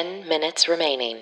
10 minutes remaining.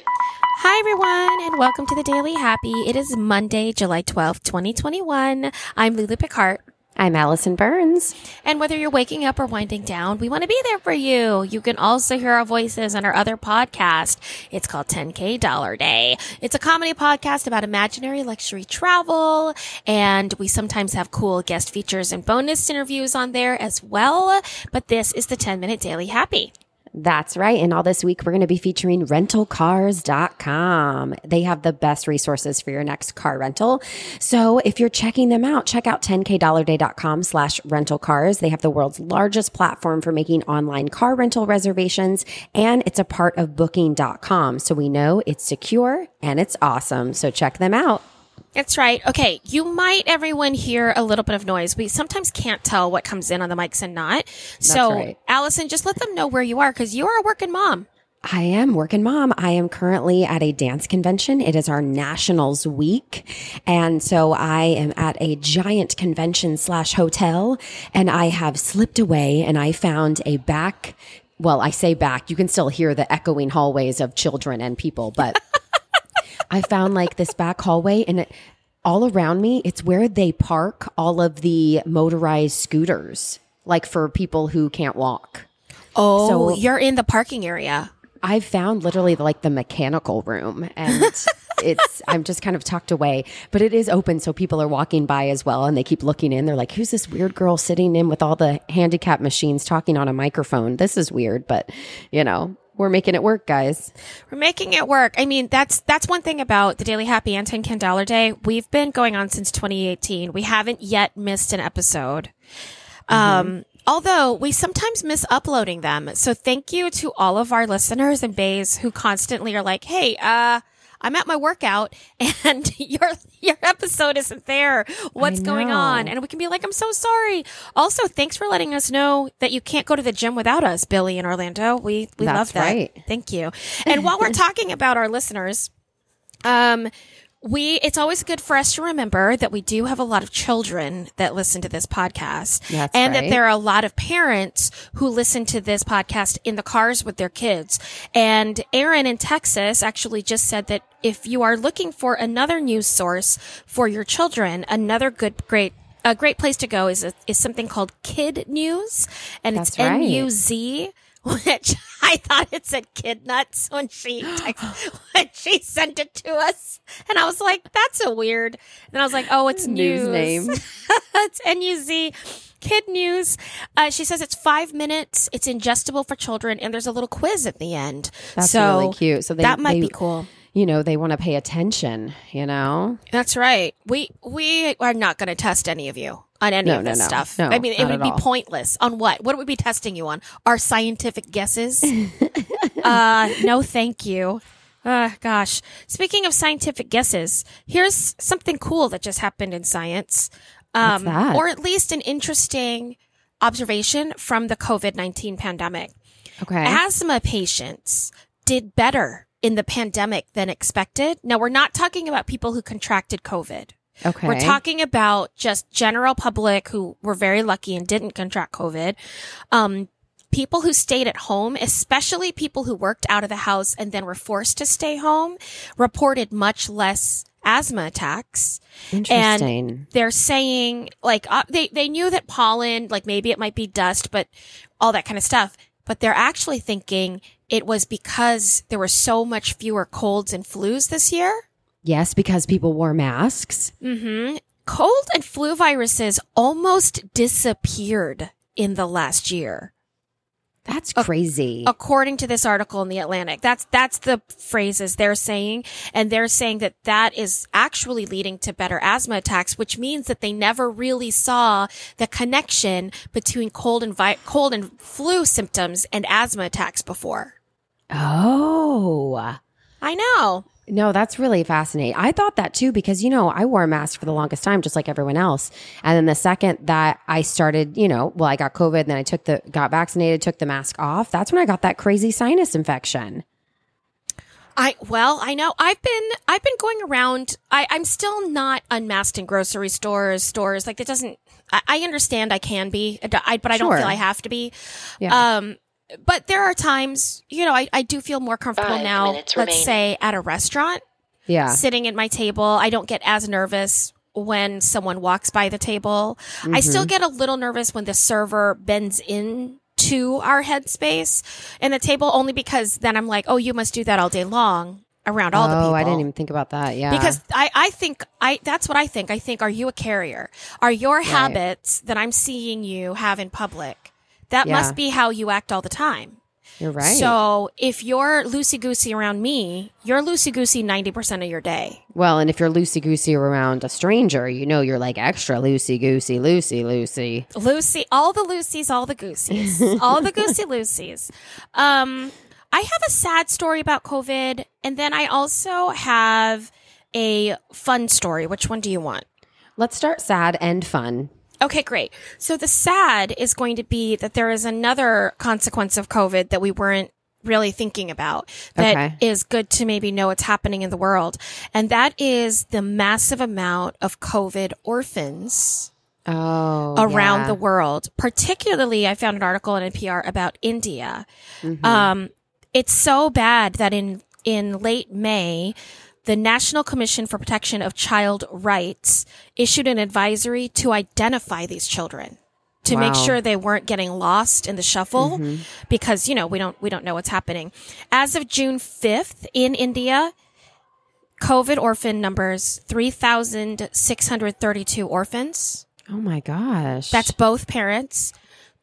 Hi, everyone, and welcome to the Daily Happy. It is Monday, July 12th, 2021. I'm Lulu Picard. I'm Allison Burns. And whether you're waking up or winding down, we want to be there for you. You can also hear our voices on our other podcast. It's called 10K Dollar Day. It's a comedy podcast about imaginary luxury travel. And we sometimes have cool guest features and bonus interviews on there as well. But this is the 10 minute daily happy. That's right. And all this week, we're going to be featuring rentalcars.com. They have the best resources for your next car rental. So if you're checking them out, check out 10kdollarday.com slash rental cars. They have the world's largest platform for making online car rental reservations, and it's a part of booking.com. So we know it's secure and it's awesome. So check them out. That's right. Okay. You might, everyone, hear a little bit of noise. We sometimes can't tell what comes in on the mics and not. so, right. Allison, just let them know where you are because you are a working mom. I am working mom. I am currently at a dance convention. It is our nationals week. And so I am at a giant convention slash hotel and I have slipped away and I found a back. Well, I say back, you can still hear the echoing hallways of children and people, but I found like this back hallway and it, all around me, it's where they park all of the motorized scooters, like for people who can't walk. Oh, So- you're in the parking area. I've found literally like the mechanical room and it's, I'm just kind of tucked away, but it is open. So people are walking by as well and they keep looking in. They're like, who's this weird girl sitting in with all the handicap machines talking on a microphone? This is weird, but you know, we're making it work, guys. We're making it work. I mean, that's that's one thing about the Daily Happy and 10K Dollar Day. We've been going on since 2018. We haven't yet missed an episode. Um, although we sometimes miss uploading them. So thank you to all of our listeners and bays who constantly are like, Hey, uh, I'm at my workout and your, your episode isn't there. What's going on? And we can be like, I'm so sorry. Also, thanks for letting us know that you can't go to the gym without us, Billy in Orlando. We, we That's love that. right. Thank you. And while we're talking about our listeners, um, we, it's always good for us to remember that we do have a lot of children that listen to this podcast. That's and that there are a lot of parents who listen to this podcast in the cars with their kids. And Aaron in Texas actually just said that if you are looking for another news source for your children, another good, great, a great place to go is, is something called Kid News. And it's That's right. N-U-Z which I thought it said kid nuts when she text, when she sent it to us. And I was like, that's a weird. And I was like, oh, it's news. News name. it's N-U-Z. Kid news. Uh, she says it's five minutes. It's ingestible for children, and there's a little quiz at the end. That's so really cute. So they, that might they- be cool. You know, they want to pay attention, you know? That's right. We we are not going to test any of you on any No, of this no. stuff. No, I mean, it would be all. pointless. On what? What would we be testing you on? Our scientific guesses? uh, no, thank you. Uh, gosh. Speaking of scientific guesses, here's something cool that just happened in science. Um, or at least an interesting observation from the COVID-19 pandemic. Okay. Asthma patients did better in the pandemic than expected. Now, we're not talking about people who contracted COVID. Okay. We're talking about just general public who were very lucky and didn't contract COVID. Um, people who stayed at home, especially people who worked out of the house and then were forced to stay home, reported much less asthma attacks. Interesting. And they're saying like uh, they they knew that pollen, like maybe it might be dust, but all that kind of stuff. But they're actually thinking it was because there were so much fewer colds and flus this year. Yes, because people wore masks. Mm-hmm. Cold and flu viruses almost disappeared in the last year. That's crazy. according to this article in the Atlantic. That's that's the phrases they're saying, and they're saying that that is actually leading to better asthma attacks, which means that they never really saw the connection between cold and vi- cold and flu symptoms and asthma attacks before. Oh. I know. No, that's really fascinating. I thought that too because you know I wore a mask for the longest time, just like everyone else. And then the second that I started, you know, well, I got COVID, then I took the got vaccinated, took the mask off. That's when I got that crazy sinus infection. I well, I know. I've been I've been going around. I, I'm still not unmasked in grocery stores, stores like that doesn't. I, I understand I can be, I, but I don't Sure. feel I have to be. Yeah. Um, but there are times, you know, I, I do feel more comfortable Five now, let's remaining. say at a restaurant, Yeah. sitting at my table. I don't get as nervous when someone walks by the table. I still Mm-hmm. get a little nervous when the server bends in to our headspace and the table only because then I'm like, oh, you must do that all day long around all the people. oh, I didn't even think about that. Yeah. Because I, I think I that's what I think. I think are you a carrier? Are your habits that I'm seeing you have in public? That Yeah. must be how you act all the time. you're right. So if you're loosey goosey around me, you're loosey goosey ninety percent of your day. well, and if you're loosey goosey around a stranger, you know you're like extra loosey goosey, loosey loosey. Lucy, all the Lucy's, all the Gooseys, all the Goosey Lucy's. Um, I have a sad story about COVID, and then I also have a fun story. Which one do you want? Let's start sad and fun. Okay, great. So the sad is going to be that there is another consequence of COVID that we weren't really thinking about that is Okay. good to maybe know what's happening in the world. And that is the massive amount of COVID orphans Oh, around yeah. the world. Particularly, I found an article in NPR about India. Mm-hmm. Um, it's so bad that in in late May, the National Commission for Protection of Child Rights issued an advisory to identify these children to make Wow. Mm-hmm. sure they weren't getting lost in the shuffle because you know we don't we don't know what's happening. As of June 5th in India, COVID orphan numbers 3632 orphans. Oh my gosh. That's both parents.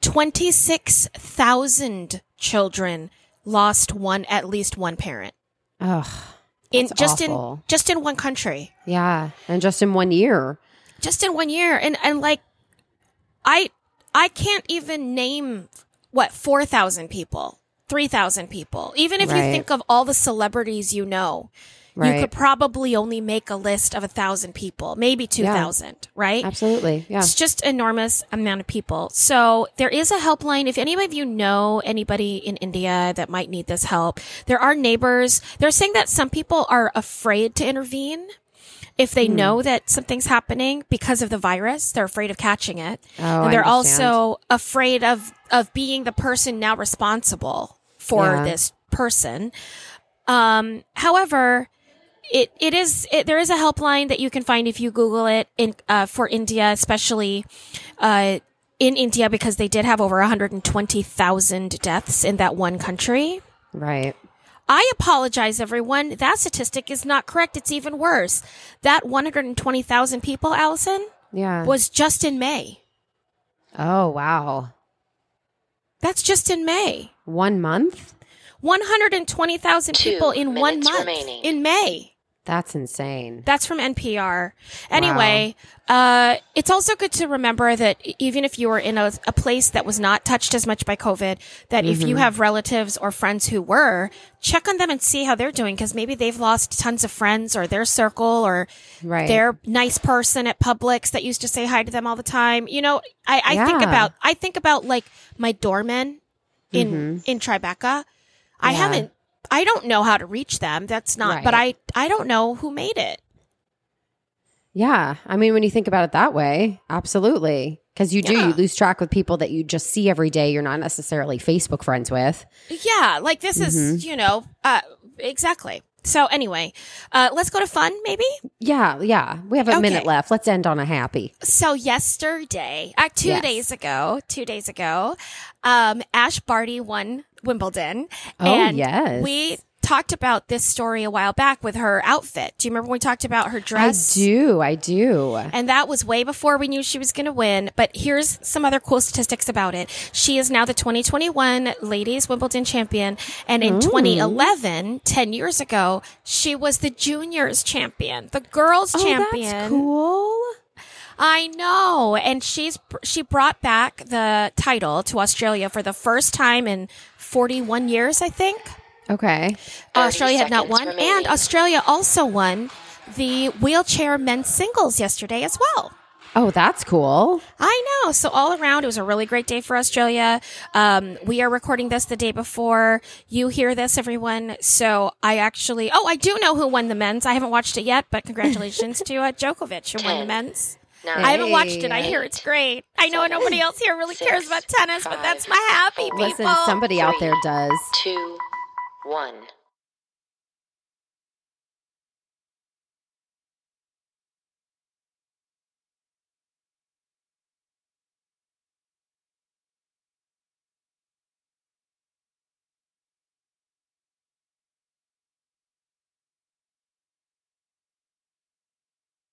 26,000 children lost one, at least one parent. Ugh. In That's just awful. in just in one country. Yeah. And just in one year. Just in one year. And and like I I can't even name what 4,000 people, 3,000 people. Even if you think of all the celebrities you know, you could probably only make a list of a thousand people, maybe 2,000, right? Absolutely. Yeah. It's just enormous amount of people. So there is a helpline. If any of you know anybody in India that might need this help, there are neighbors. They're saying that some people are afraid to intervene if they Hmm. know that something's happening because of the virus. They're afraid of catching it. Oh, and they're also afraid of, of being the person now responsible for Yeah. this person. Um, however, it it is it, there is a helpline that you can find if you Google it in uh, for India, especially uh, in India because they did have over 120,000 deaths in that one country. right. I apologize, everyone. That statistic is not correct. It's even worse. That 120,000 people, Allison, Yeah. was just in May. oh, wow. That's just in May. One month? 120,000 people in one month remaining. in May. That's insane. That's from NPR. Anyway, uh, it's also good to remember that even if you were in a, a place that was not touched as much by COVID, that if Mm-hmm. you have relatives or friends who were, check on them and see how they're doing because maybe they've lost tons of friends or their circle or Right. their nice person at Publix that used to say hi to them all the time. You know, I, I think about I think about like my doorman in in Tribeca. I Mm-hmm. Yeah. haven't. I don't know how to reach them. That's not. But I, I don't know who made it. Yeah. I mean, when you think about it that way, absolutely. Because you do, Yeah. you lose track with people that you just see every day. You're not necessarily Facebook friends with. Yeah, like this is, Mm-hmm. you know, uh, exactly. So anyway, uh, let's go to fun, maybe. Yeah. Yeah. We have a Okay. minute left. Let's end on a happy. So yesterday, uh, two Yes. days ago, two days ago, um, Ash Barty won Wimbledon. Oh, and yes. We talked about this story a while back with her outfit. Do you remember when we talked about her dress? I do. I do. And that was way before we knew she was going to win. But here's some other cool statistics about it. She is now the 2021 Ladies Wimbledon champion. And in 2011, 10 years ago, she was the juniors champion, the girls champion. Oh, that's cool. I know. And she's, she brought back the title to Australia for the first time in 41 years, I think. Okay. Australia had not won. remaining. And Australia also won the wheelchair men's singles yesterday as well. Oh, that's cool. I know. So all around, it was a really great day for Australia. Um, we are recording this the day before you hear this, everyone. So I actually, oh, I do know who won the men's. I haven't watched it yet, but congratulations to uh, Djokovic who won the men's. nine, I haven't watched it. I Hey. hear it's great. I know Seven, nobody else here really six, cares about tennis, but that's my happy four, people. Listen, somebody out there does. two, one.